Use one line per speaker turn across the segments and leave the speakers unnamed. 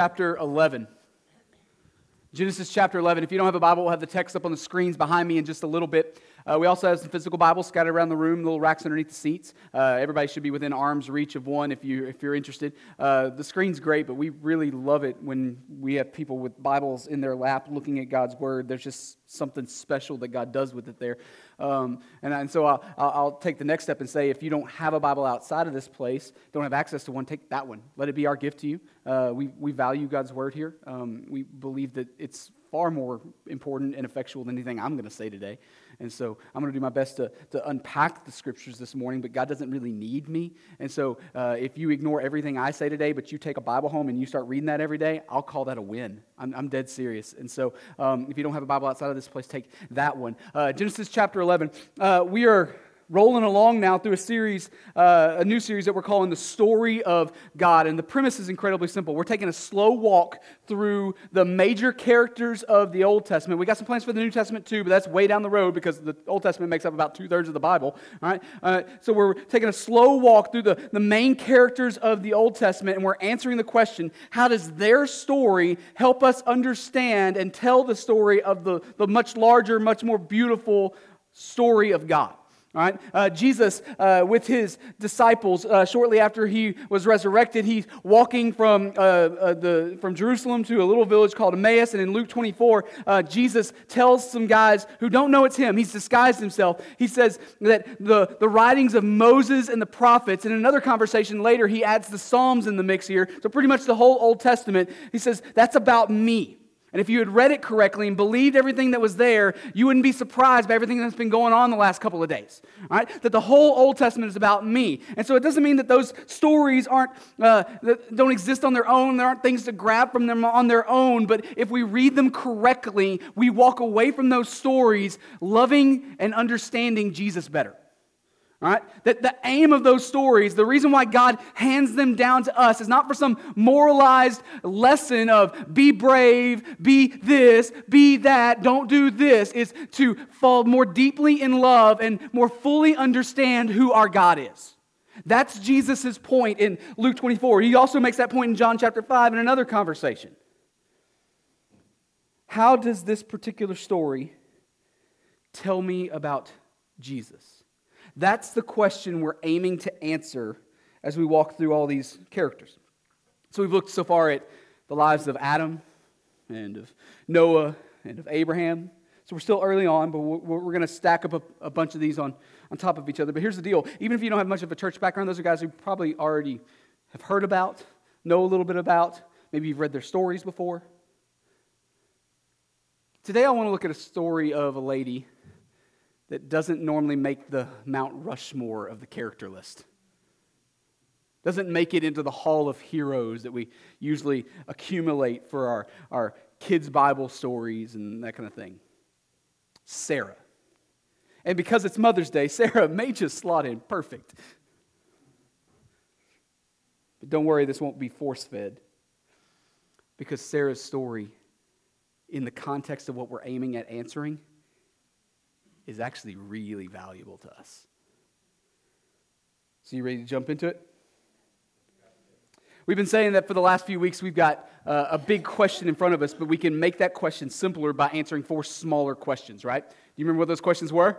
chapter 11. Genesis chapter 11. If you don't have a Bible, we'll have the text up on the screens behind me in just a little bit. Uh, we also have some physical Bibles scattered around the room, little racks underneath the seats. Uh, everybody should be within arm's reach of one if, you, if you're interested. Uh, the screen's great, but we really love it when we have people with Bibles in their lap looking at God's Word. There's just something special that God does with it there. Um, and, and so I'll, I'll take the next step and say if you don't have a Bible outside of this place, don't have access to one, take that one. Let it be our gift to you. Uh, we, we value God's Word here. Um, we believe that it's far more important and effectual than anything I'm going to say today. And so I'm going to do my best to, to unpack the scriptures this morning, but God doesn't really need me. And so uh, if you ignore everything I say today, but you take a Bible home and you start reading that every day, I'll call that a win. I'm, I'm dead serious. And so um, if you don't have a Bible outside of this place, take that one. Uh, Genesis chapter 11. Uh, we are rolling along now through a series, uh, a new series that we're calling The Story of God. And the premise is incredibly simple. We're taking a slow walk through the major characters of the Old Testament. We got some plans for the New Testament too, but that's way down the road because the Old Testament makes up about two thirds of the Bible. All right? Uh, so we're taking a slow walk through the, the main characters of the Old Testament, and we're answering the question how does their story help us understand and tell the story of the, the much larger, much more beautiful story of God? Right, uh, Jesus uh, with his disciples uh, shortly after he was resurrected, he's walking from uh, uh, the from Jerusalem to a little village called Emmaus, and in Luke 24, uh, Jesus tells some guys who don't know it's him. He's disguised himself. He says that the the writings of Moses and the prophets. In another conversation later, he adds the Psalms in the mix here. So pretty much the whole Old Testament. He says that's about me. And if you had read it correctly and believed everything that was there, you wouldn't be surprised by everything that's been going on the last couple of days. Right? That the whole Old Testament is about me. And so it doesn't mean that those stories aren't uh, don't exist on their own. There aren't things to grab from them on their own. But if we read them correctly, we walk away from those stories loving and understanding Jesus better. Right? That the aim of those stories, the reason why God hands them down to us is not for some moralized lesson of be brave, be this, be that, don't do this. It's to fall more deeply in love and more fully understand who our God is. That's Jesus' point in Luke 24. He also makes that point in John chapter 5 in another conversation. How does this particular story tell me about Jesus? That's the question we're aiming to answer as we walk through all these characters. So we've looked so far at the lives of Adam and of Noah and of Abraham. So we're still early on, but we're, going to stack up a, a, bunch of these on, on top of each other. But here's the deal even if you don't have much of a church background, those are guys who probably already have heard about, know a little bit about. Maybe you've read their stories before. Today, I want to look at a story of a lady that doesn't normally make the Mount Rushmore of the character list. Doesn't make it into the hall of heroes that we usually accumulate for our, our kids' Bible stories and that kind of thing. Sarah. And because it's Mother's Day, Sarah may just slot in perfect. But don't worry, this won't be force fed. Because Sarah's story, in the context of what we're aiming at answering, is actually really valuable to us. So, you ready to jump into it? We've been saying that for the last few weeks, we've got uh, a big question in front of us, but we can make that question simpler by answering four smaller questions, right? Do you remember what those questions were?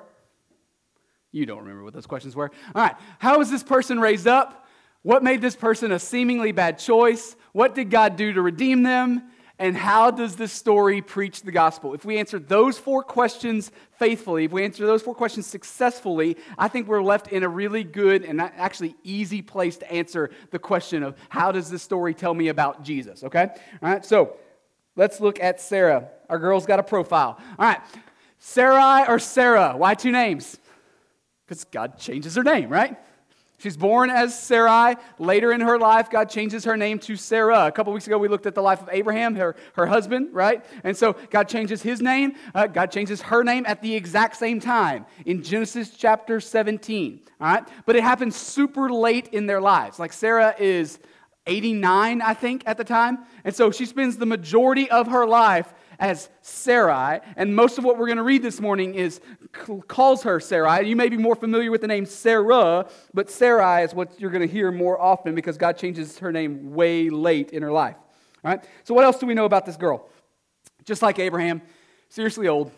You don't remember what those questions were. All right. How was this person raised up? What made this person a seemingly bad choice? What did God do to redeem them? And how does this story preach the gospel? If we answer those four questions faithfully, if we answer those four questions successfully, I think we're left in a really good and actually easy place to answer the question of how does this story tell me about Jesus, okay? All right, so let's look at Sarah. Our girl's got a profile. All right, Sarai or Sarah? Why two names? Because God changes her name, right? She's born as Sarai. Later in her life, God changes her name to Sarah. A couple weeks ago, we looked at the life of Abraham, her, her husband, right? And so God changes his name. Uh, God changes her name at the exact same time in Genesis chapter 17, all right? But it happens super late in their lives. Like Sarah is 89, I think, at the time. And so she spends the majority of her life as Sarai. And most of what we're going to read this morning is calls her Sarai. You may be more familiar with the name Sarah, but Sarai is what you're going to hear more often because God changes her name way late in her life. All right? So, what else do we know about this girl? Just like Abraham, seriously old.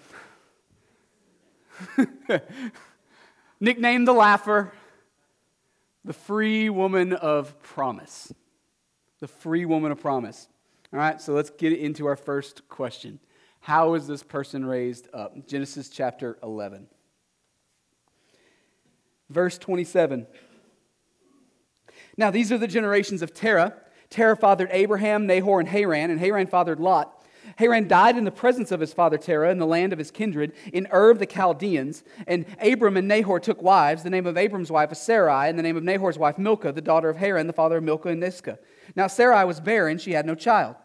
Nicknamed the Laugher, the free woman of promise. The free woman of promise. All right, so let's get into our first question. How is this person raised up? Genesis chapter 11. Verse 27. Now, these are the generations of Terah. Terah fathered Abraham, Nahor, and Haran, and Haran fathered Lot. Haran died in the presence of his father Terah in the land of his kindred in Ur of the Chaldeans. And Abram and Nahor took wives. The name of Abram's wife was Sarai, and the name of Nahor's wife Milcah, the daughter of Haran, the father of Milcah and Iscah. Now Sarai was barren, she had no child.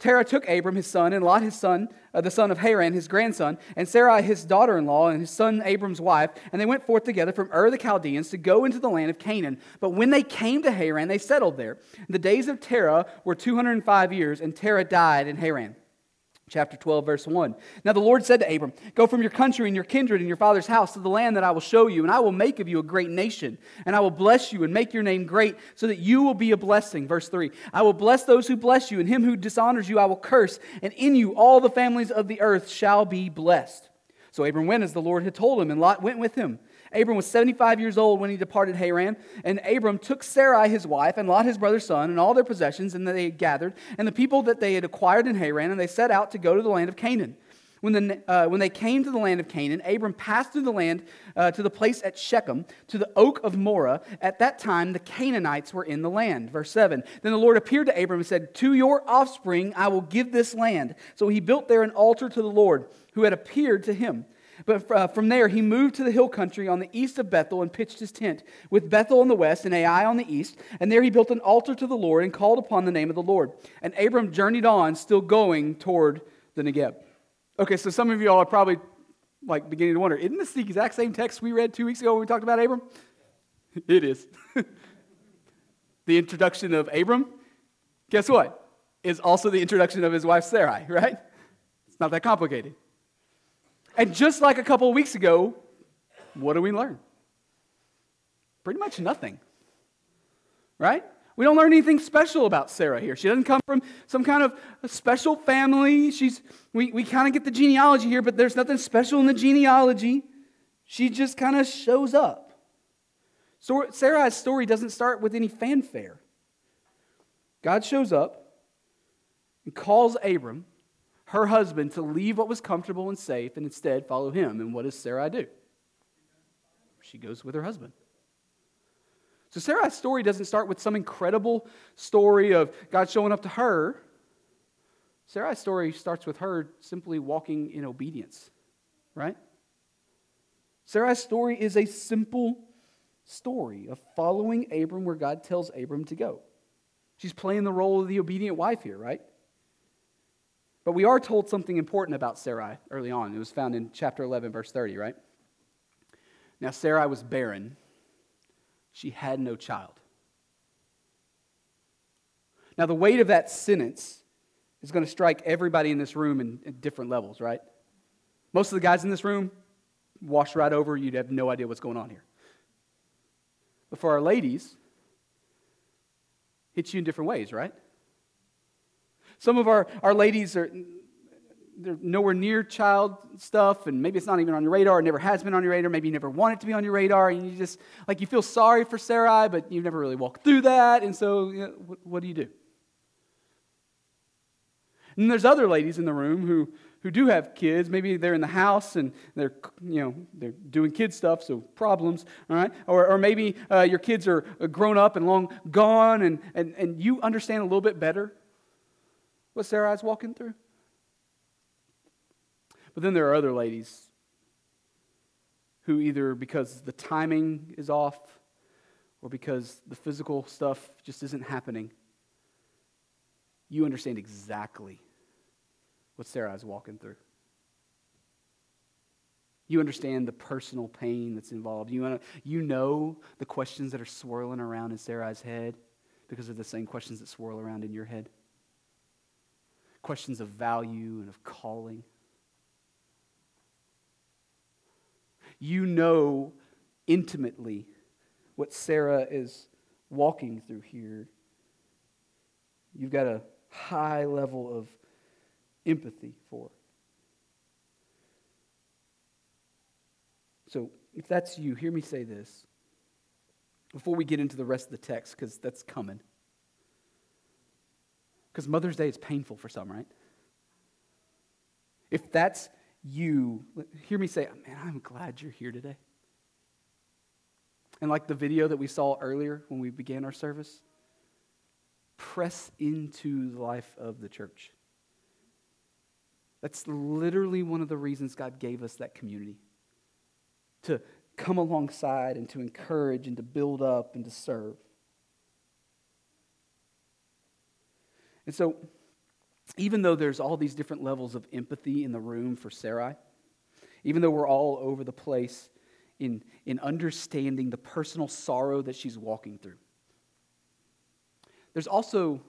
Terah took Abram his son, and Lot his son, uh, the son of Haran, his grandson, and Sarai his daughter in law, and his son Abram's wife, and they went forth together from Ur the Chaldeans to go into the land of Canaan. But when they came to Haran, they settled there. The days of Terah were 205 years, and Terah died in Haran chapter 12, verse 1. Now the Lord said to Abram, Go from your country and your kindred and your father's house to the land that I will show you, and I will make of you a great nation, and I will bless you and make your name great, so that you will be a blessing. Verse 3 I will bless those who bless you, and him who dishonors you I will curse, and in you all the families of the earth shall be blessed. So Abram went as the Lord had told him, and Lot went with him. Abram was 75 years old when he departed Haran, and Abram took Sarai his wife, and Lot his brother's son, and all their possessions, and they had gathered, and the people that they had acquired in Haran, and they set out to go to the land of Canaan. When, the, uh, when they came to the land of Canaan, Abram passed through the land uh, to the place at Shechem, to the oak of Moreh. At that time, the Canaanites were in the land. Verse 7 Then the Lord appeared to Abram and said, To your offspring I will give this land. So he built there an altar to the Lord, who had appeared to him. But uh, from there, he moved to the hill country on the east of Bethel and pitched his tent, with Bethel on the west and Ai on the east. And there he built an altar to the Lord and called upon the name of the Lord. And Abram journeyed on, still going toward the Negeb. Okay, so some of you all are probably like beginning to wonder, isn't this the exact same text we read two weeks ago when we talked about Abram? It is. the introduction of Abram, guess what? Is also the introduction of his wife Sarai, right? It's not that complicated. And just like a couple of weeks ago, what do we learn? Pretty much nothing. Right? We don't learn anything special about Sarah here. She doesn't come from some kind of special family. She's, we, we kind of get the genealogy here, but there's nothing special in the genealogy. She just kind of shows up. So Sarah's story doesn't start with any fanfare. God shows up and calls Abram her husband to leave what was comfortable and safe and instead follow him. And what does Sarai do? She goes with her husband. So Sarah's story doesn't start with some incredible story of God showing up to her. Sarah's story starts with her simply walking in obedience, right? Sarah's story is a simple story of following Abram where God tells Abram to go. She's playing the role of the obedient wife here, right? But we are told something important about Sarai early on. It was found in chapter 11, verse 30, right? Now, Sarai was barren, she had no child. Now, the weight of that sentence is going to strike everybody in this room in, in different levels, right? Most of the guys in this room, washed right over, you'd have no idea what's going on here. But for our ladies, hits you in different ways, right? Some of our, our ladies are they're nowhere near child stuff, and maybe it's not even on your radar, or never has been on your radar, maybe you never want it to be on your radar, and you just, like, you feel sorry for Sarai, but you've never really walked through that, and so you know, what, what do you do? And there's other ladies in the room who, who do have kids. Maybe they're in the house and they're, you know, they're doing kid stuff, so problems, all right? Or, or maybe uh, your kids are grown up and long gone, and, and, and you understand a little bit better what Sarai's walking through. But then there are other ladies who either because the timing is off or because the physical stuff just isn't happening, you understand exactly what Sarah is walking through. You understand the personal pain that's involved. You, you know the questions that are swirling around in Sarai's head because of the same questions that swirl around in your head questions of value and of calling. You know intimately what Sarah is walking through here. You've got a high level of empathy for. So, if that's you, hear me say this before we get into the rest of the text, because that's coming. Because Mother's Day is painful for some, right? If that's you, hear me say, man, I'm glad you're here today. And like the video that we saw earlier when we began our service, press into the life of the church. That's literally one of the reasons God gave us that community to come alongside and to encourage and to build up and to serve. And so, even though there's all these different levels of empathy in the room for Sarai, even though we're all over the place in, in understanding the personal sorrow that she's walking through, there's also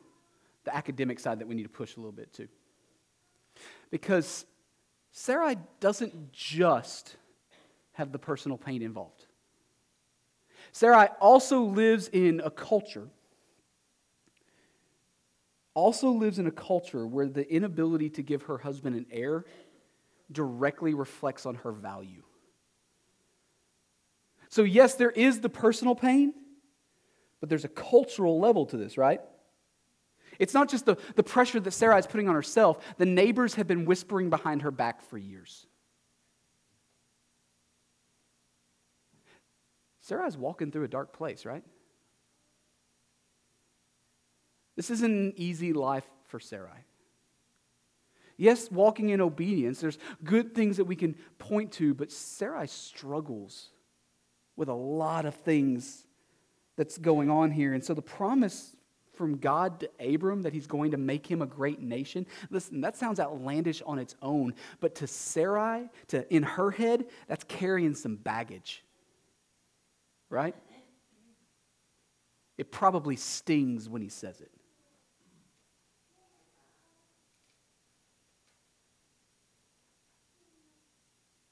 the academic side that we need to push a little bit too. Because Sarai doesn't just have the personal pain involved. Sarai also lives in a culture, also lives in a culture where the inability to give her husband an heir directly reflects on her value. So, yes, there is the personal pain, but there's a cultural level to this, right? It's not just the, the pressure that Sarah is putting on herself. The neighbors have been whispering behind her back for years. Sarah's walking through a dark place, right? This isn't an easy life for Sarai. Yes, walking in obedience, there's good things that we can point to, but Sarai struggles with a lot of things that's going on here. And so the promise from God to Abram that he's going to make him a great nation, listen, that sounds outlandish on its own, but to Sarai, to in her head, that's carrying some baggage right? It probably stings when he says it.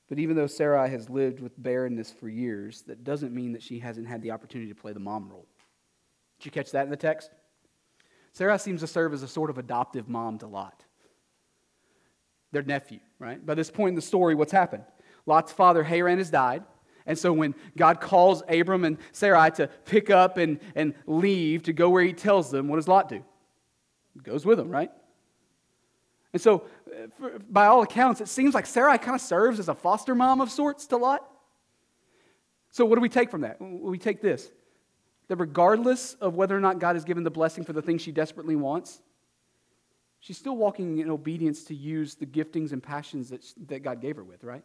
But even though Sarai has lived with barrenness for years, that doesn't mean that she hasn't had the opportunity to play the mom role. Did you catch that in the text? Sarai seems to serve as a sort of adoptive mom to Lot, their nephew, right? By this point in the story, what's happened? Lot's father, Haran, has died. And so when God calls Abram and Sarai to pick up and, and leave to go where he tells them, what does Lot do? He goes with them, right? And so, uh, for, by all accounts, it seems like Sarai kind of serves as a foster mom of sorts to Lot. So, what do we take from that? We take this that regardless of whether or not God has given the blessing for the thing she desperately wants, she's still walking in obedience to use the giftings and passions that, that God gave her with, right?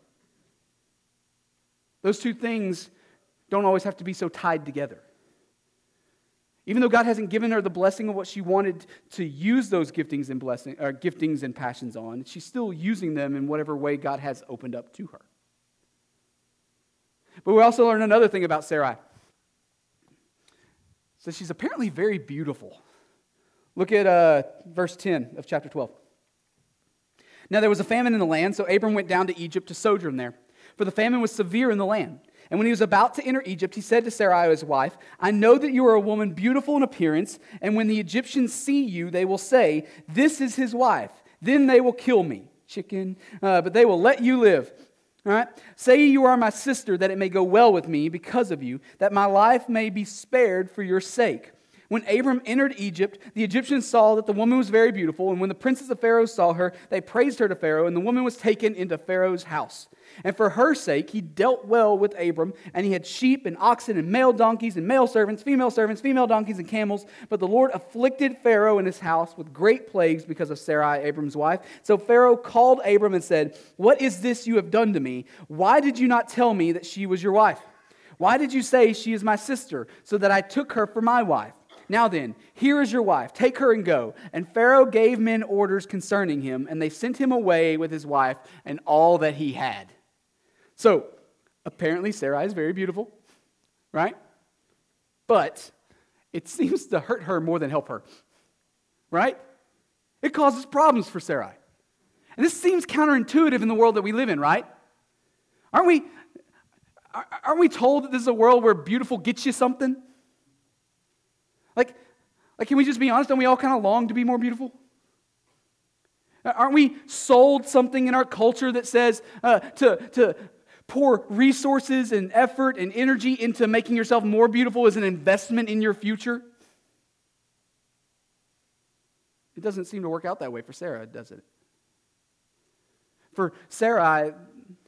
Those two things don't always have to be so tied together. Even though God hasn't given her the blessing of what she wanted to use those giftings and blessing, or giftings and passions on, she's still using them in whatever way God has opened up to her. But we also learn another thing about Sarai. So she's apparently very beautiful. Look at uh, verse 10 of chapter 12. Now there was a famine in the land, so Abram went down to Egypt to sojourn there for the famine was severe in the land. And when he was about to enter Egypt, he said to Sarai, his wife, I know that you are a woman beautiful in appearance, and when the Egyptians see you, they will say, This is his wife. Then they will kill me. Chicken, uh, but they will let you live. All right? Say you are my sister, that it may go well with me because of you, that my life may be spared for your sake. When Abram entered Egypt, the Egyptians saw that the woman was very beautiful, and when the princes of Pharaoh saw her, they praised her to Pharaoh, and the woman was taken into Pharaoh's house. And for her sake, he dealt well with Abram, and he had sheep and oxen and male donkeys and male servants, female servants, female donkeys and camels. But the Lord afflicted Pharaoh and his house with great plagues because of Sarai, Abram's wife. So Pharaoh called Abram and said, What is this you have done to me? Why did you not tell me that she was your wife? Why did you say she is my sister, so that I took her for my wife? Now then, here is your wife. Take her and go. And Pharaoh gave men orders concerning him, and they sent him away with his wife and all that he had. So, apparently, Sarai is very beautiful, right? But it seems to hurt her more than help her, right? It causes problems for Sarai. And this seems counterintuitive in the world that we live in, right? Aren't we, aren't we told that this is a world where beautiful gets you something? Like, like, can we just be honest? Don't we all kind of long to be more beautiful? Aren't we sold something in our culture that says uh, to, to pour resources and effort and energy into making yourself more beautiful is an investment in your future? It doesn't seem to work out that way for Sarah, does it? For Sarah,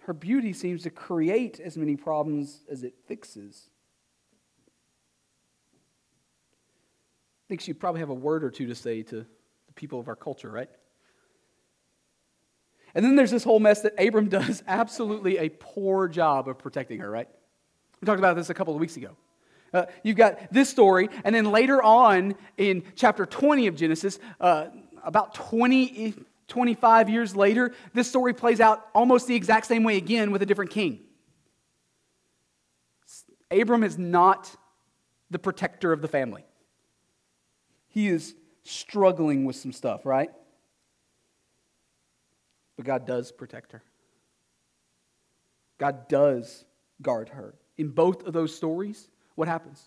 her beauty seems to create as many problems as it fixes. I think she'd probably have a word or two to say to the people of our culture, right? And then there's this whole mess that Abram does absolutely a poor job of protecting her, right? We talked about this a couple of weeks ago. Uh, you've got this story, and then later on in chapter 20 of Genesis, uh, about 20, 25 years later, this story plays out almost the exact same way again with a different king. Abram is not the protector of the family. He is struggling with some stuff, right? But God does protect her. God does guard her. In both of those stories, what happens?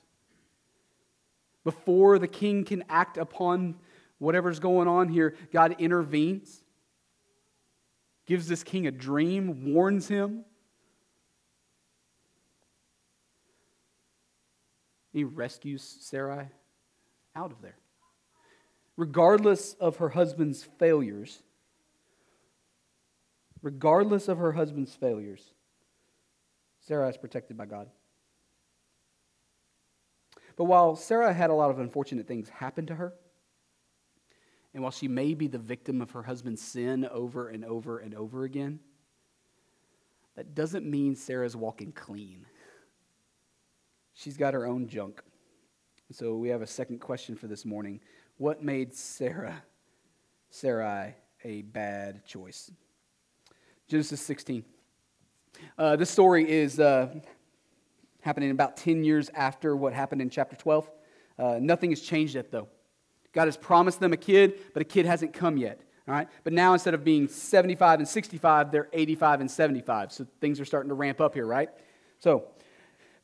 Before the king can act upon whatever's going on here, God intervenes, gives this king a dream, warns him. He rescues Sarai out of there. Regardless of her husband's failures, regardless of her husband's failures, Sarah is protected by God. But while Sarah had a lot of unfortunate things happen to her, and while she may be the victim of her husband's sin over and over and over again, that doesn't mean Sarah's walking clean. She's got her own junk. So we have a second question for this morning. What made Sarah, Sarai, a bad choice? Genesis 16. Uh, this story is uh, happening about 10 years after what happened in chapter 12. Uh, nothing has changed yet, though. God has promised them a kid, but a kid hasn't come yet. All right? But now instead of being 75 and 65, they're 85 and 75. So things are starting to ramp up here, right? So,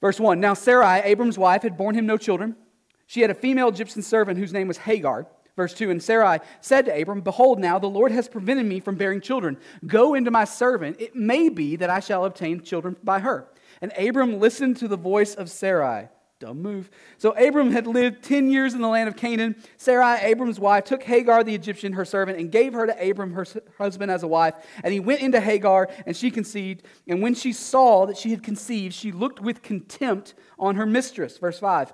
verse 1 Now Sarai, Abram's wife, had borne him no children. She had a female Egyptian servant whose name was Hagar. Verse 2 And Sarai said to Abram, Behold, now the Lord has prevented me from bearing children. Go into my servant. It may be that I shall obtain children by her. And Abram listened to the voice of Sarai. Dumb move. So Abram had lived 10 years in the land of Canaan. Sarai, Abram's wife, took Hagar the Egyptian, her servant, and gave her to Abram, her husband, as a wife. And he went into Hagar, and she conceived. And when she saw that she had conceived, she looked with contempt on her mistress. Verse 5.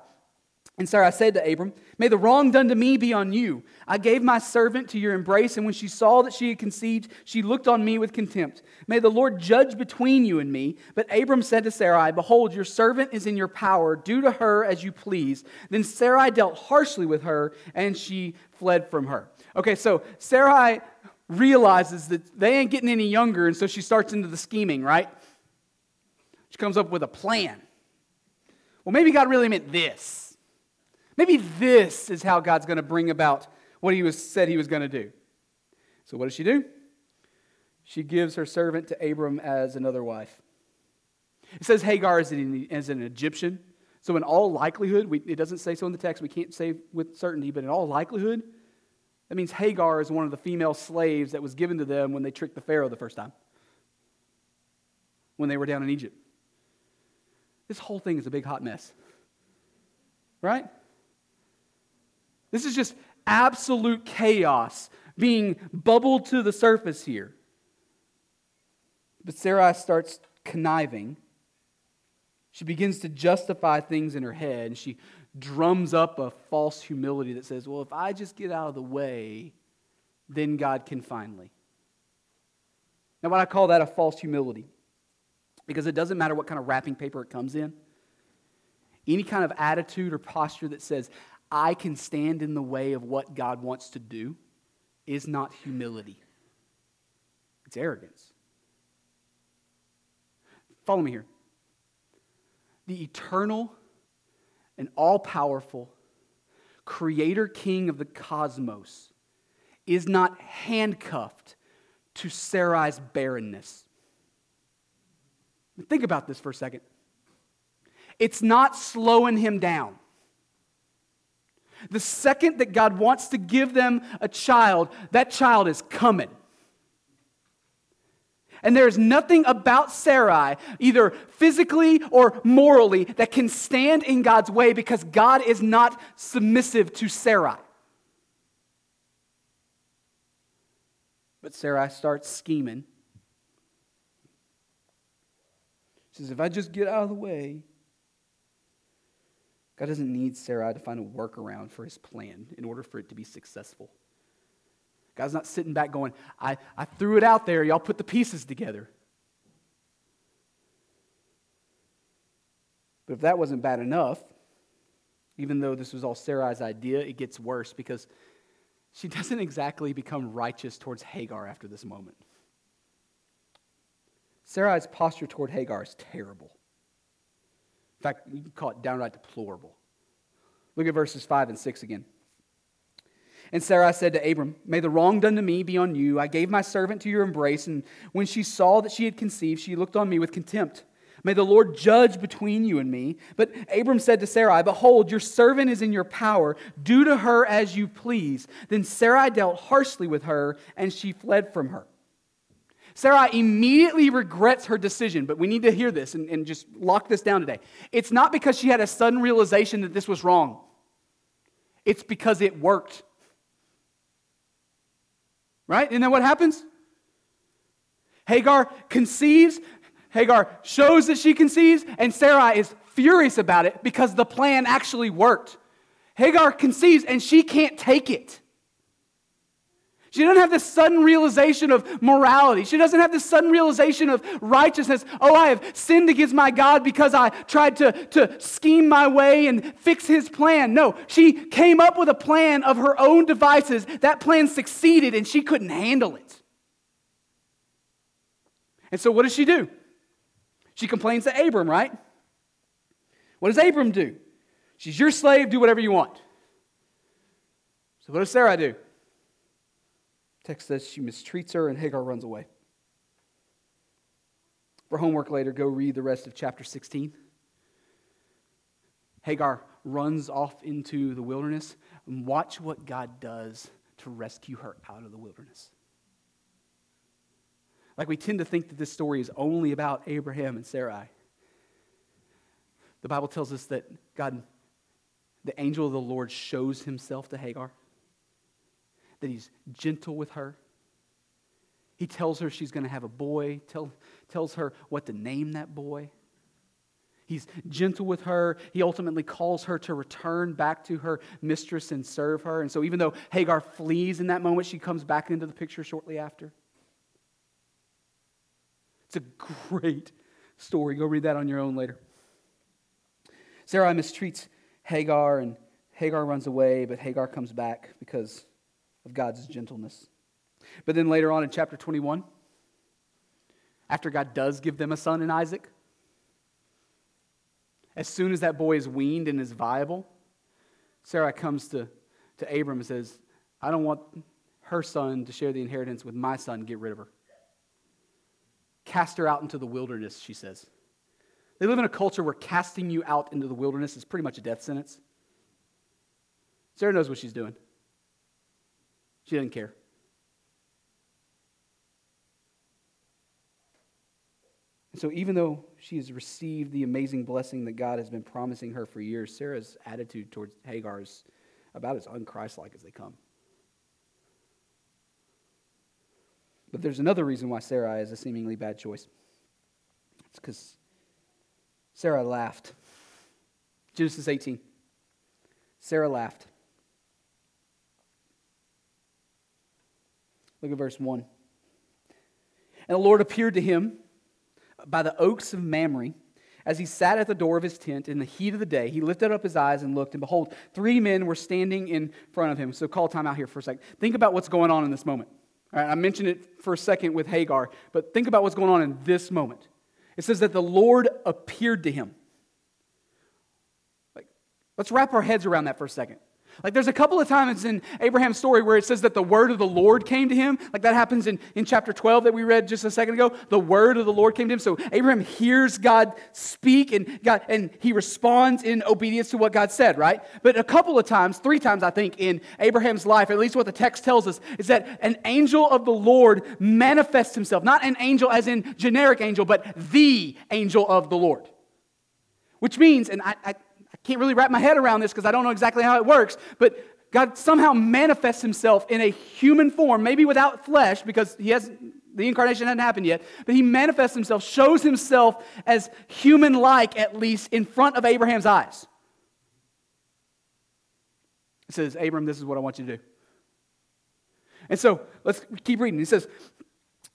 And Sarah said to Abram, May the wrong done to me be on you. I gave my servant to your embrace, and when she saw that she had conceived, she looked on me with contempt. May the Lord judge between you and me. But Abram said to Sarai, Behold, your servant is in your power. Do to her as you please. Then Sarai dealt harshly with her, and she fled from her. Okay, so Sarai realizes that they ain't getting any younger, and so she starts into the scheming, right? She comes up with a plan. Well, maybe God really meant this. Maybe this is how God's going to bring about what he was, said he was going to do. So, what does she do? She gives her servant to Abram as another wife. It says Hagar is an, as an Egyptian. So, in all likelihood, we, it doesn't say so in the text, we can't say with certainty, but in all likelihood, that means Hagar is one of the female slaves that was given to them when they tricked the Pharaoh the first time, when they were down in Egypt. This whole thing is a big hot mess. Right? This is just absolute chaos being bubbled to the surface here. But Sarai starts conniving. She begins to justify things in her head, and she drums up a false humility that says, Well, if I just get out of the way, then God can finally. Now, what I call that a false humility, because it doesn't matter what kind of wrapping paper it comes in. Any kind of attitude or posture that says, I can stand in the way of what God wants to do is not humility, it's arrogance. Follow me here. The eternal and all powerful creator king of the cosmos is not handcuffed to Sarai's barrenness. Think about this for a second. It's not slowing him down. The second that God wants to give them a child, that child is coming. And there is nothing about Sarai, either physically or morally, that can stand in God's way because God is not submissive to Sarai. But Sarai starts scheming. She says, If I just get out of the way, God doesn't need Sarai to find a workaround for his plan in order for it to be successful. God's not sitting back going, I, I threw it out there, y'all put the pieces together. But if that wasn't bad enough, even though this was all Sarai's idea, it gets worse because she doesn't exactly become righteous towards Hagar after this moment. Sarai's posture toward Hagar is terrible. In fact, you can call it downright deplorable. Look at verses 5 and 6 again. And Sarai said to Abram, May the wrong done to me be on you. I gave my servant to your embrace, and when she saw that she had conceived, she looked on me with contempt. May the Lord judge between you and me. But Abram said to Sarai, Behold, your servant is in your power. Do to her as you please. Then Sarai dealt harshly with her, and she fled from her. Sarai immediately regrets her decision, but we need to hear this and, and just lock this down today. It's not because she had a sudden realization that this was wrong, it's because it worked. Right? And then what happens? Hagar conceives, Hagar shows that she conceives, and Sarai is furious about it because the plan actually worked. Hagar conceives and she can't take it. She doesn't have this sudden realization of morality. She doesn't have this sudden realization of righteousness. Oh, I have sinned against my God because I tried to, to scheme my way and fix his plan. No, she came up with a plan of her own devices. That plan succeeded and she couldn't handle it. And so, what does she do? She complains to Abram, right? What does Abram do? She's your slave, do whatever you want. So, what does Sarah do? Text says she mistreats her and Hagar runs away. For homework later, go read the rest of chapter 16. Hagar runs off into the wilderness and watch what God does to rescue her out of the wilderness. Like we tend to think that this story is only about Abraham and Sarai. The Bible tells us that God, the angel of the Lord, shows himself to Hagar that he's gentle with her. He tells her she's going to have a boy, tell, tells her what to name that boy. He's gentle with her. He ultimately calls her to return back to her mistress and serve her. And so, even though Hagar flees in that moment, she comes back into the picture shortly after. It's a great story. Go read that on your own later. Sarai mistreats Hagar, and Hagar runs away, but Hagar comes back because of God's gentleness. But then later on in chapter 21, after God does give them a son in Isaac, as soon as that boy is weaned and is viable, Sarah comes to, to Abram and says, I don't want her son to share the inheritance with my son, get rid of her. Cast her out into the wilderness, she says. They live in a culture where casting you out into the wilderness is pretty much a death sentence. Sarah knows what she's doing. She doesn't care. And so, even though she has received the amazing blessing that God has been promising her for years, Sarah's attitude towards Hagar is about as unchristlike as they come. But there's another reason why Sarah is a seemingly bad choice. It's because Sarah laughed. Genesis 18. Sarah laughed. Look at verse 1. And the Lord appeared to him by the oaks of Mamre as he sat at the door of his tent in the heat of the day. He lifted up his eyes and looked, and behold, three men were standing in front of him. So call time out here for a second. Think about what's going on in this moment. All right, I mentioned it for a second with Hagar, but think about what's going on in this moment. It says that the Lord appeared to him. Like, let's wrap our heads around that for a second. Like there's a couple of times in Abraham's story where it says that the word of the Lord came to him. Like that happens in, in chapter 12 that we read just a second ago. The word of the Lord came to him. So Abraham hears God speak and God and he responds in obedience to what God said, right? But a couple of times, three times I think, in Abraham's life, at least what the text tells us, is that an angel of the Lord manifests himself. Not an angel as in generic angel, but the angel of the Lord. Which means, and I, I can't really wrap my head around this because I don't know exactly how it works, but God somehow manifests himself in a human form, maybe without flesh, because he has the incarnation hadn't happened yet, but he manifests himself, shows himself as human like, at least, in front of Abraham's eyes. It says, Abram, this is what I want you to do. And so let's keep reading. He says,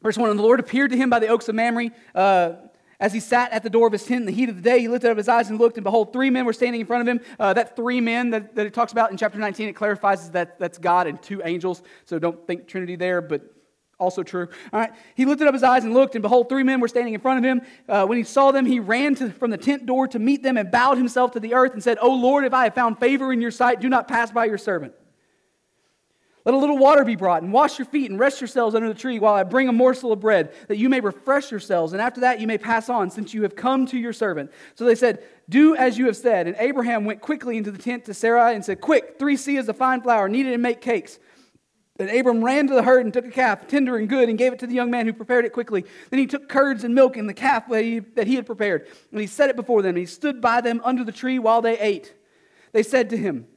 verse 1 And the Lord appeared to him by the oaks of Mamre. Uh, as he sat at the door of his tent in the heat of the day, he lifted up his eyes and looked, and behold, three men were standing in front of him. Uh, that three men that, that it talks about in chapter 19, it clarifies that that's God and two angels. So don't think Trinity there, but also true. All right. He lifted up his eyes and looked, and behold, three men were standing in front of him. Uh, when he saw them, he ran to, from the tent door to meet them and bowed himself to the earth and said, O Lord, if I have found favor in your sight, do not pass by your servant. Let a little water be brought, and wash your feet, and rest yourselves under the tree while I bring a morsel of bread, that you may refresh yourselves, and after that you may pass on, since you have come to your servant. So they said, Do as you have said. And Abraham went quickly into the tent to Sarai and said, Quick, three seahs of fine flour, needed to make cakes. Then Abram ran to the herd and took a calf, tender and good, and gave it to the young man who prepared it quickly. Then he took curds and milk and the calf that he, that he had prepared, and he set it before them. And he stood by them under the tree while they ate. They said to him,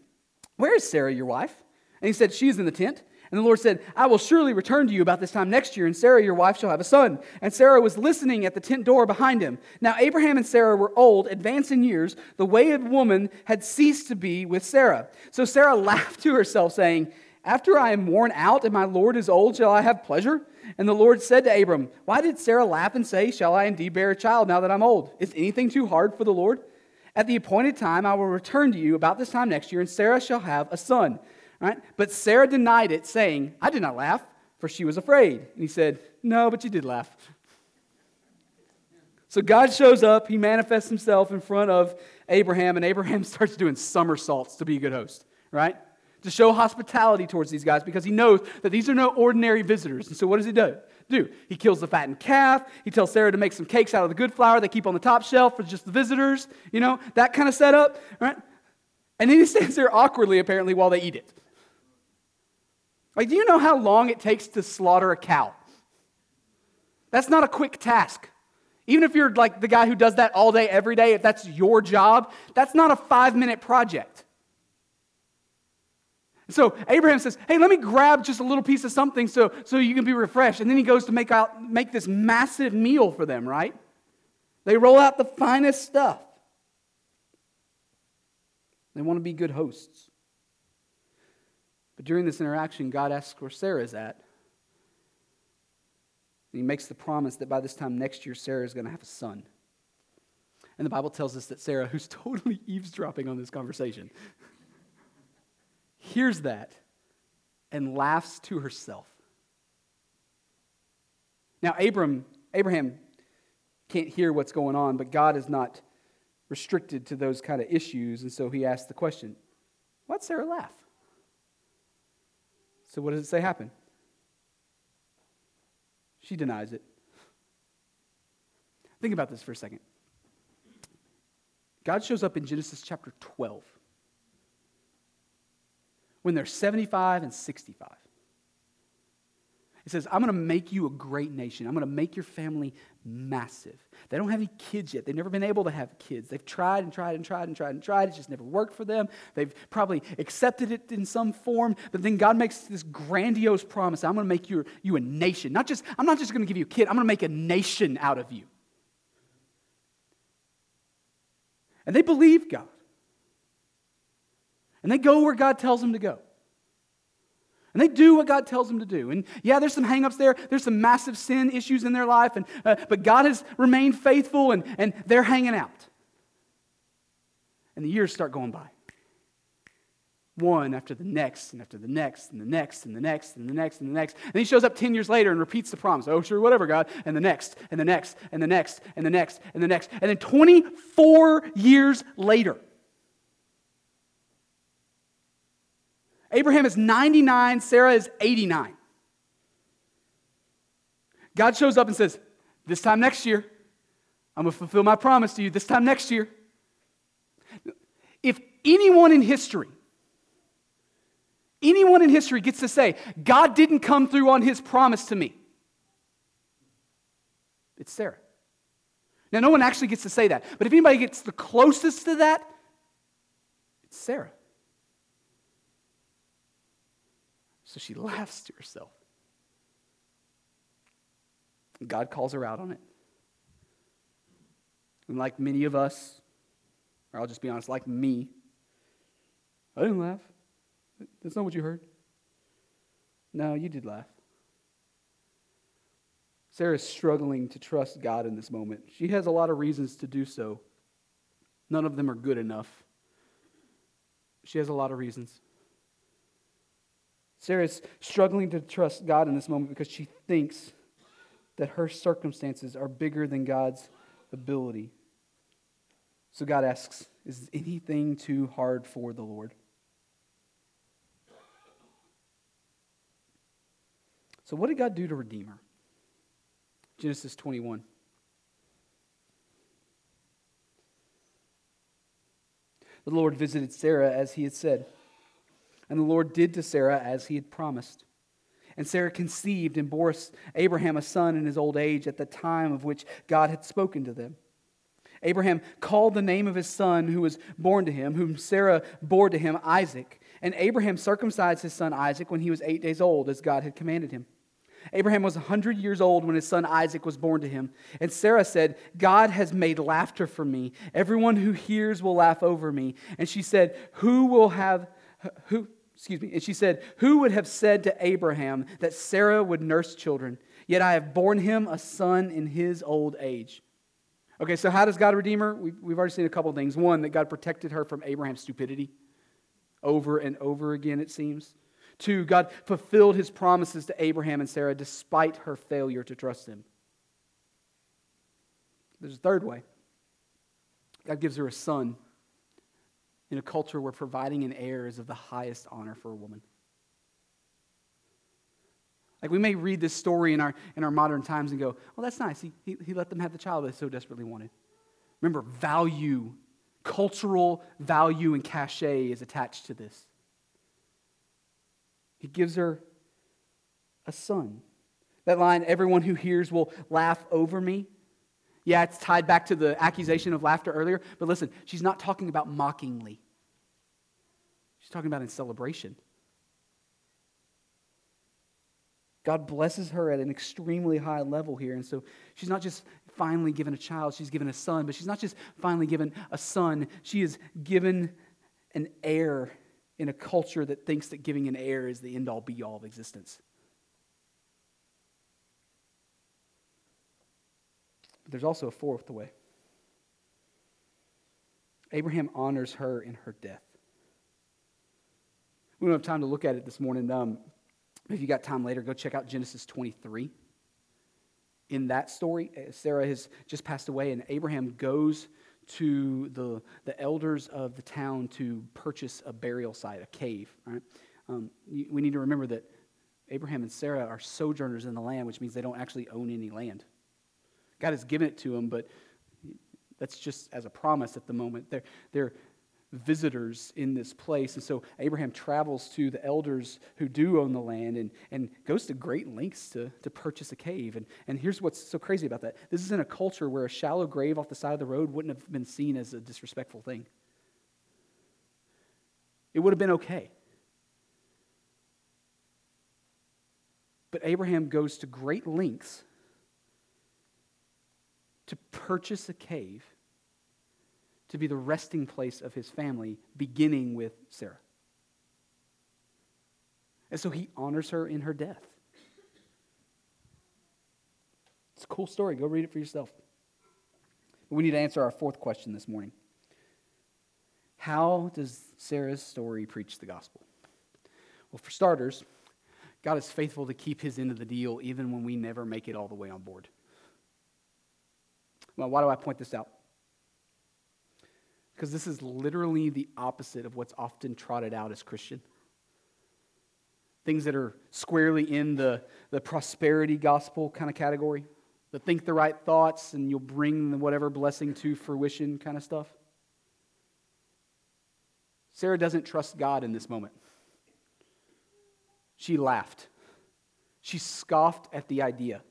Where is Sarah, your wife? And he said, She is in the tent. And the Lord said, I will surely return to you about this time next year, and Sarah, your wife, shall have a son. And Sarah was listening at the tent door behind him. Now, Abraham and Sarah were old, advanced in years. The way of woman had ceased to be with Sarah. So Sarah laughed to herself, saying, After I am worn out and my Lord is old, shall I have pleasure? And the Lord said to Abram, Why did Sarah laugh and say, Shall I indeed bear a child now that I'm old? Is anything too hard for the Lord? At the appointed time, I will return to you about this time next year, and Sarah shall have a son. Right? But Sarah denied it, saying, I did not laugh, for she was afraid. And he said, No, but you did laugh. So God shows up, he manifests himself in front of Abraham, and Abraham starts doing somersaults to be a good host, right? To show hospitality towards these guys because he knows that these are no ordinary visitors. And so what does he do? Do. He kills the fattened calf. He tells Sarah to make some cakes out of the good flour they keep on the top shelf for just the visitors, you know, that kind of setup, right? And then he stands there awkwardly, apparently, while they eat it. Like, do you know how long it takes to slaughter a cow? That's not a quick task. Even if you're like the guy who does that all day, every day, if that's your job, that's not a five minute project. So Abraham says, Hey, let me grab just a little piece of something so, so you can be refreshed. And then he goes to make, out, make this massive meal for them, right? They roll out the finest stuff. They want to be good hosts. But during this interaction, God asks where Sarah is at. And he makes the promise that by this time next year, Sarah is going to have a son. And the Bible tells us that Sarah, who's totally eavesdropping on this conversation, hears that and laughs to herself. Now, Abram, Abraham can't hear what's going on, but God is not restricted to those kind of issues. And so he asks the question Why'd Sarah laugh? So, what does it say happened? She denies it. Think about this for a second. God shows up in Genesis chapter 12 when they're 75 and 65. It says, I'm going to make you a great nation. I'm going to make your family massive. They don't have any kids yet. They've never been able to have kids. They've tried and tried and tried and tried and tried. It's just never worked for them. They've probably accepted it in some form. But then God makes this grandiose promise I'm going to make you, you a nation. Not just, I'm not just going to give you a kid, I'm going to make a nation out of you. And they believe God. And they go where God tells them to go. And they do what God tells them to do. And yeah, there's some hangups there. There's some massive sin issues in their life. And, uh, but God has remained faithful and, and they're hanging out. And the years start going by. One after the next, and after the next, and the next, and the next, and the next, and the next. And he shows up 10 years later and repeats the promise. Oh, sure, whatever, God. And the next, and the next, and the next, and the next, and the next. And then 24 years later, Abraham is 99, Sarah is 89. God shows up and says, This time next year, I'm going to fulfill my promise to you this time next year. If anyone in history, anyone in history gets to say, God didn't come through on his promise to me, it's Sarah. Now, no one actually gets to say that, but if anybody gets the closest to that, it's Sarah. So she laughs to herself. God calls her out on it. And like many of us, or I'll just be honest, like me, I didn't laugh. That's not what you heard. No, you did laugh. Sarah's struggling to trust God in this moment. She has a lot of reasons to do so. None of them are good enough. She has a lot of reasons. Sarah's struggling to trust God in this moment because she thinks that her circumstances are bigger than God's ability. So God asks, Is anything too hard for the Lord? So, what did God do to redeem her? Genesis 21. The Lord visited Sarah as he had said, and the Lord did to Sarah as he had promised. And Sarah conceived and bore Abraham a son in his old age at the time of which God had spoken to them. Abraham called the name of his son who was born to him, whom Sarah bore to him, Isaac. And Abraham circumcised his son Isaac when he was eight days old, as God had commanded him. Abraham was a 100 years old when his son Isaac was born to him. And Sarah said, God has made laughter for me. Everyone who hears will laugh over me. And she said, Who will have, who, excuse me, and she said, Who would have said to Abraham that Sarah would nurse children? Yet I have borne him a son in his old age. Okay, so how does God redeem her? We've, we've already seen a couple things. One, that God protected her from Abraham's stupidity over and over again, it seems. Two, God fulfilled his promises to Abraham and Sarah despite her failure to trust him. There's a third way God gives her a son in a culture where providing an heir is of the highest honor for a woman. Like we may read this story in our, in our modern times and go, well, that's nice. He, he, he let them have the child they so desperately wanted. Remember, value, cultural value and cachet is attached to this. He gives her a son. That line, everyone who hears will laugh over me. Yeah, it's tied back to the accusation of laughter earlier, but listen, she's not talking about mockingly. She's talking about in celebration. God blesses her at an extremely high level here. And so she's not just finally given a child, she's given a son, but she's not just finally given a son, she is given an heir in a culture that thinks that giving an heir is the end all be all of existence. But there's also a fourth way. Abraham honors her in her death. We don't have time to look at it this morning. Um, if you got time later, go check out Genesis 23. In that story, uh, Sarah has just passed away, and Abraham goes to the, the elders of the town to purchase a burial site, a cave. Right? Um, we need to remember that Abraham and Sarah are sojourners in the land, which means they don't actually own any land. God has given it to them, but that's just as a promise at the moment. They're, they're visitors in this place. And so Abraham travels to the elders who do own the land and, and goes to great lengths to, to purchase a cave. And, and here's what's so crazy about that this is in a culture where a shallow grave off the side of the road wouldn't have been seen as a disrespectful thing, it would have been okay. But Abraham goes to great lengths to purchase a cave to be the resting place of his family, beginning with Sarah. And so he honors her in her death. It's a cool story. Go read it for yourself. We need to answer our fourth question this morning. How does Sarah's story preach the gospel? Well, for starters, God is faithful to keep his end of the deal even when we never make it all the way on board. Well, why do I point this out? Because this is literally the opposite of what's often trotted out as Christian. things that are squarely in the, the prosperity gospel kind of category, the think the right thoughts and you'll bring whatever blessing to fruition kind of stuff. Sarah doesn't trust God in this moment. She laughed. She scoffed at the idea.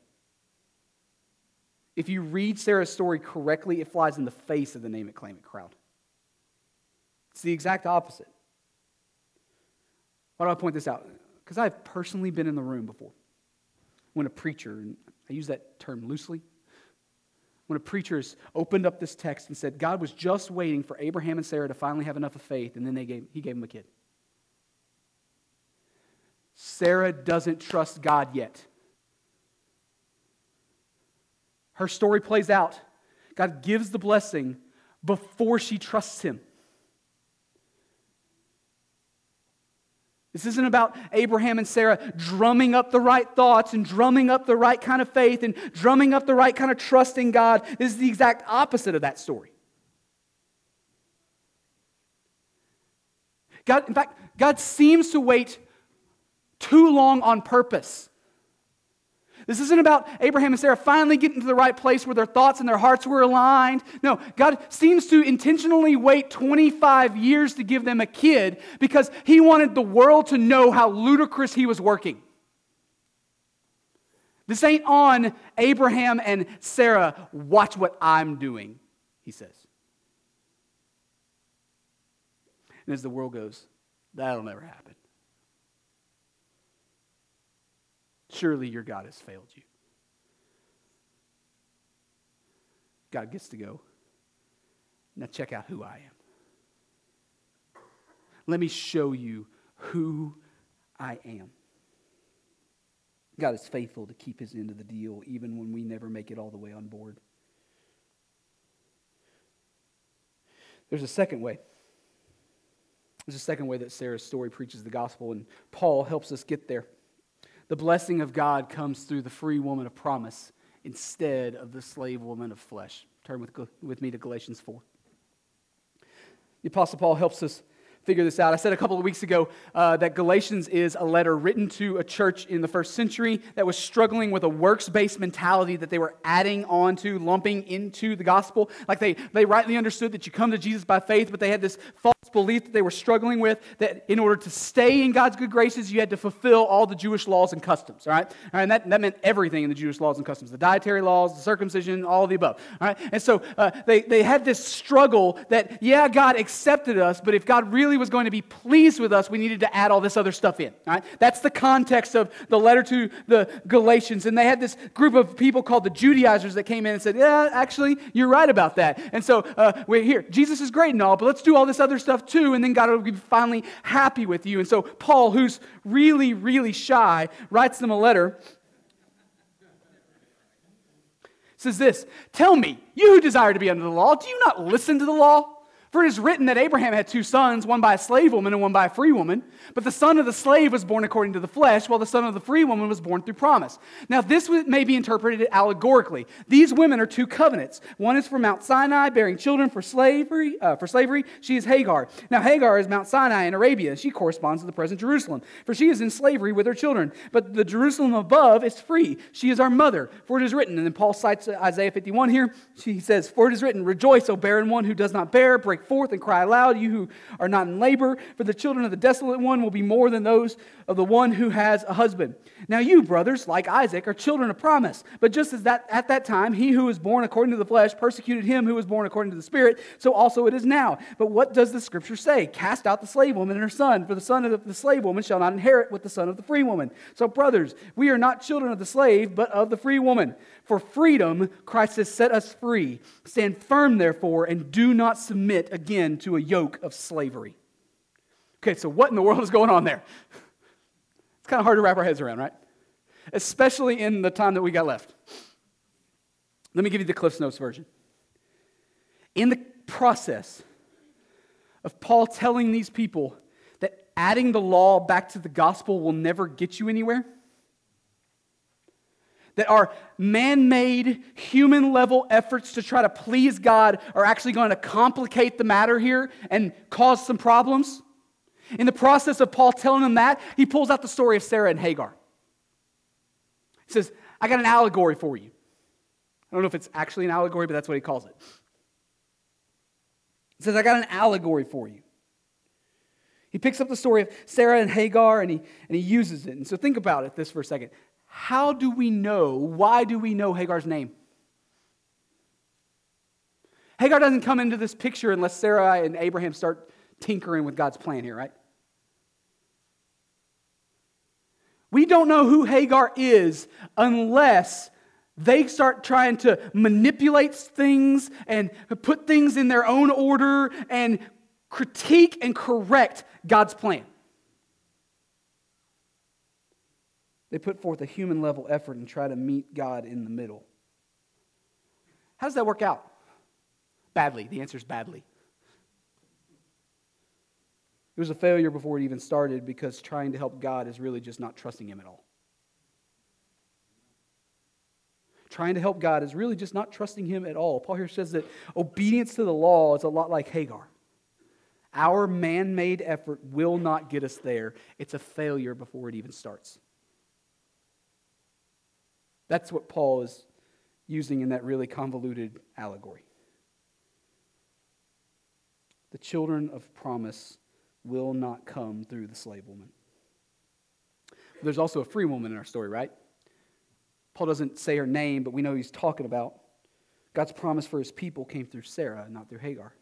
If you read Sarah's story correctly, it flies in the face of the name it, claim it crowd. It's the exact opposite. Why do I point this out? Because I've personally been in the room before when a preacher, and I use that term loosely, when a preacher has opened up this text and said God was just waiting for Abraham and Sarah to finally have enough of faith, and then they gave, he gave them a kid. Sarah doesn't trust God yet. Her story plays out. God gives the blessing before she trusts him. This isn't about Abraham and Sarah drumming up the right thoughts and drumming up the right kind of faith and drumming up the right kind of trust in God. This is the exact opposite of that story. God, in fact, God seems to wait too long on purpose. This isn't about Abraham and Sarah finally getting to the right place where their thoughts and their hearts were aligned. No, God seems to intentionally wait 25 years to give them a kid because he wanted the world to know how ludicrous he was working. This ain't on Abraham and Sarah. Watch what I'm doing, he says. And as the world goes, that'll never happen. Surely your God has failed you. God gets to go. Now check out who I am. Let me show you who I am. God is faithful to keep his end of the deal, even when we never make it all the way on board. There's a second way. There's a second way that Sarah's story preaches the gospel, and Paul helps us get there. The blessing of God comes through the free woman of promise instead of the slave woman of flesh. Turn with, with me to Galatians 4. The Apostle Paul helps us figure this out. I said a couple of weeks ago uh, that Galatians is a letter written to a church in the first century that was struggling with a works based mentality that they were adding on to, lumping into the gospel. Like they, they rightly understood that you come to Jesus by faith, but they had this false belief that they were struggling with that in order to stay in God's good graces, you had to fulfill all the Jewish laws and customs. All right? All right and that, that meant everything in the Jewish laws and customs the dietary laws, the circumcision, all of the above. All right? And so uh, they, they had this struggle that, yeah, God accepted us, but if God really was going to be pleased with us, we needed to add all this other stuff in. Right? That's the context of the letter to the Galatians. And they had this group of people called the Judaizers that came in and said, Yeah, actually, you're right about that. And so uh, we're here. Jesus is great and all, but let's do all this other stuff too, and then God will be finally happy with you. And so Paul, who's really, really shy, writes them a letter says this Tell me, you who desire to be under the law, do you not listen to the law? For it is written that Abraham had two sons, one by a slave woman and one by a free woman. But the son of the slave was born according to the flesh, while the son of the free woman was born through promise. Now, this may be interpreted allegorically. These women are two covenants. One is for Mount Sinai, bearing children for slavery. Uh, for slavery, she is Hagar. Now, Hagar is Mount Sinai in Arabia. She corresponds to the present Jerusalem, for she is in slavery with her children. But the Jerusalem above is free. She is our mother. For it is written, and then Paul cites Isaiah 51 here. He says, "For it is written, Rejoice, O barren one who does not bear. Break break forth and cry aloud, you who are not in labor, for the children of the desolate one will be more than those of the one who has a husband. Now you, brothers, like Isaac, are children of promise. But just as that at that time he who was born according to the flesh persecuted him who was born according to the spirit, so also it is now. But what does the scripture say? Cast out the slave woman and her son, for the son of the slave woman shall not inherit with the son of the free woman. So, brothers, we are not children of the slave, but of the free woman. For freedom, Christ has set us free. Stand firm, therefore, and do not submit again to a yoke of slavery. Okay, so what in the world is going on there? It's kind of hard to wrap our heads around, right? Especially in the time that we got left. Let me give you the Cliffs Notes version. In the process of Paul telling these people that adding the law back to the gospel will never get you anywhere, that our man made, human level efforts to try to please God are actually going to complicate the matter here and cause some problems. In the process of Paul telling them that, he pulls out the story of Sarah and Hagar. He says, I got an allegory for you. I don't know if it's actually an allegory, but that's what he calls it. He says, I got an allegory for you. He picks up the story of Sarah and Hagar and he, and he uses it. And so think about it this for a second. How do we know, why do we know Hagar's name? Hagar doesn't come into this picture unless Sarah and Abraham start tinkering with God's plan here, right? We don't know who Hagar is unless they start trying to manipulate things and put things in their own order and critique and correct God's plan. They put forth a human level effort and try to meet God in the middle. How does that work out? Badly. The answer is badly. It was a failure before it even started because trying to help God is really just not trusting Him at all. Trying to help God is really just not trusting Him at all. Paul here says that obedience to the law is a lot like Hagar. Our man made effort will not get us there, it's a failure before it even starts. That's what Paul is using in that really convoluted allegory. The children of promise will not come through the slave woman. There's also a free woman in our story, right? Paul doesn't say her name, but we know he's talking about. God's promise for his people came through Sarah, not through Hagar.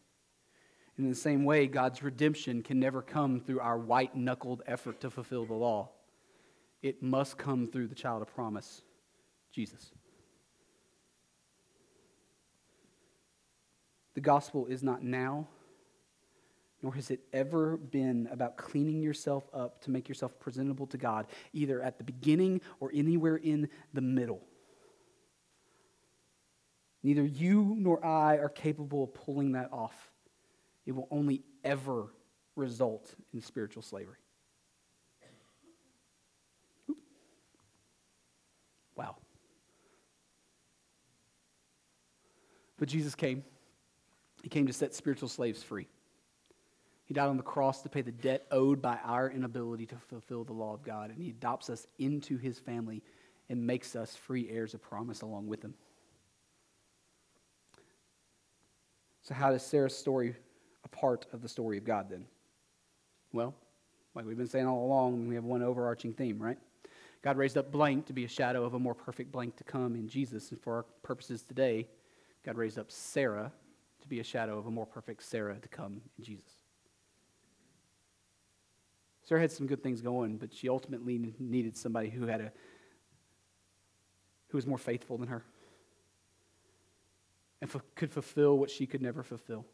And in the same way, God's redemption can never come through our white knuckled effort to fulfill the law. It must come through the child of promise, Jesus. The gospel is not now, nor has it ever been about cleaning yourself up to make yourself presentable to God, either at the beginning or anywhere in the middle. Neither you nor I are capable of pulling that off. It will only ever result in spiritual slavery. But Jesus came. He came to set spiritual slaves free. He died on the cross to pay the debt owed by our inability to fulfill the law of God. And he adopts us into his family and makes us free heirs of promise along with him. So, how does Sarah's story a part of the story of God then? Well, like we've been saying all along, we have one overarching theme, right? God raised up blank to be a shadow of a more perfect blank to come in Jesus. And for our purposes today, God raised up Sarah to be a shadow of a more perfect Sarah to come in Jesus. Sarah had some good things going, but she ultimately needed somebody who had a who was more faithful than her and f- could fulfill what she could never fulfill.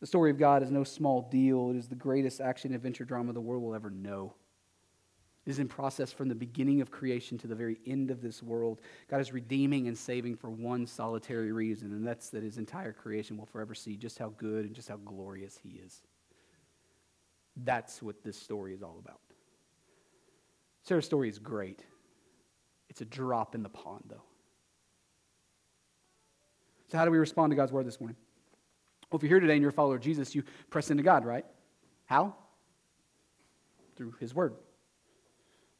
The story of God is no small deal. It is the greatest action adventure drama the world will ever know. Is in process from the beginning of creation to the very end of this world. God is redeeming and saving for one solitary reason, and that's that his entire creation will forever see just how good and just how glorious he is. That's what this story is all about. Sarah's story is great. It's a drop in the pond, though. So, how do we respond to God's word this morning? Well, if you're here today and you're a follower of Jesus, you press into God, right? How? Through His word.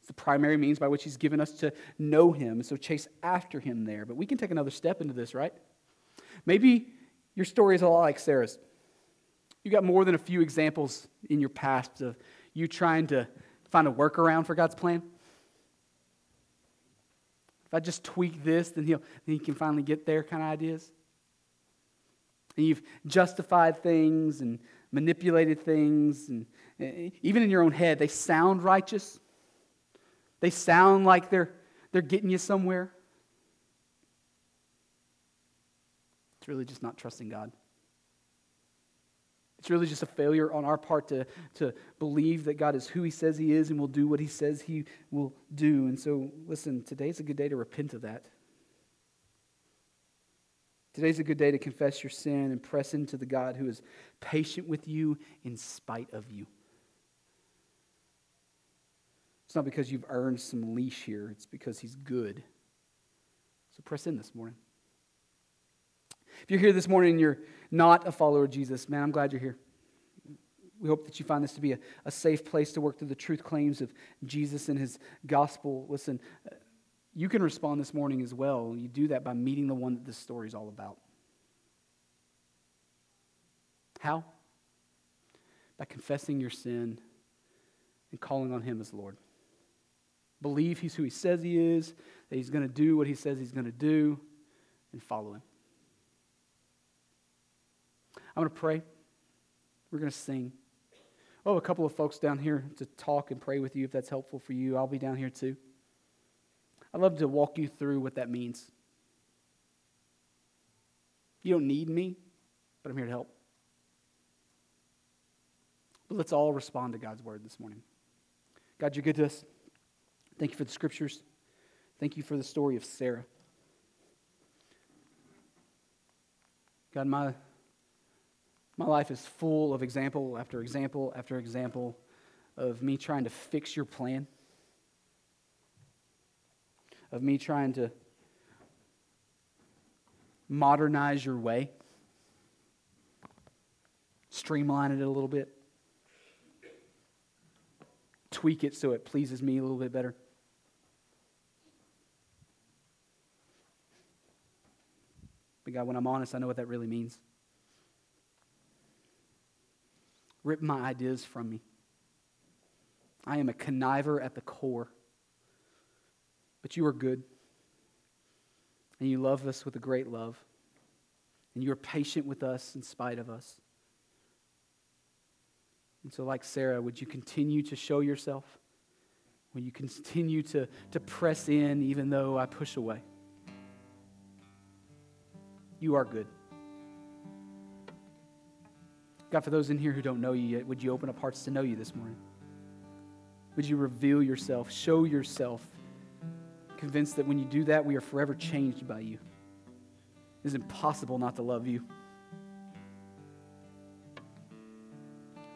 The primary means by which He's given us to know Him. So, chase after Him there. But we can take another step into this, right? Maybe your story is a lot like Sarah's you got more than a few examples in your past of you trying to find a workaround for God's plan? If I just tweak this, then he'll then he can finally get there kind of ideas. And you've justified things and manipulated things, and eh, even in your own head, they sound righteous. They sound like they're, they're getting you somewhere. It's really just not trusting God. It's really just a failure on our part to, to believe that God is who He says He is and will do what He says He will do. And so, listen, today's a good day to repent of that. Today's a good day to confess your sin and press into the God who is patient with you in spite of you. Not because you've earned some leash here, it's because He's good. So press in this morning. If you're here this morning and you're not a follower of Jesus, man, I'm glad you're here. We hope that you find this to be a, a safe place to work through the truth claims of Jesus and his gospel. Listen, uh, you can respond this morning as well. You do that by meeting the one that this story is all about. How? By confessing your sin and calling on him as Lord. Believe he's who he says he is, that he's going to do what he says he's going to do, and follow him. I'm going to pray. We're going to sing. Oh, a couple of folks down here to talk and pray with you if that's helpful for you. I'll be down here too. I'd love to walk you through what that means. You don't need me, but I'm here to help. But let's all respond to God's word this morning. God, you're good to us. Thank you for the scriptures. Thank you for the story of Sarah. God, my, my life is full of example after example after example of me trying to fix your plan, of me trying to modernize your way, streamline it a little bit, tweak it so it pleases me a little bit better. But God, when I'm honest, I know what that really means. Rip my ideas from me. I am a conniver at the core. But you are good. And you love us with a great love. And you are patient with us in spite of us. And so, like Sarah, would you continue to show yourself? Will you continue to, to press in even though I push away? You are good. God, for those in here who don't know you yet, would you open up hearts to know you this morning? Would you reveal yourself, show yourself, convinced that when you do that, we are forever changed by you? It is impossible not to love you.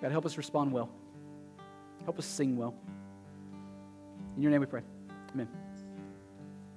God, help us respond well. Help us sing well. In your name we pray. Amen.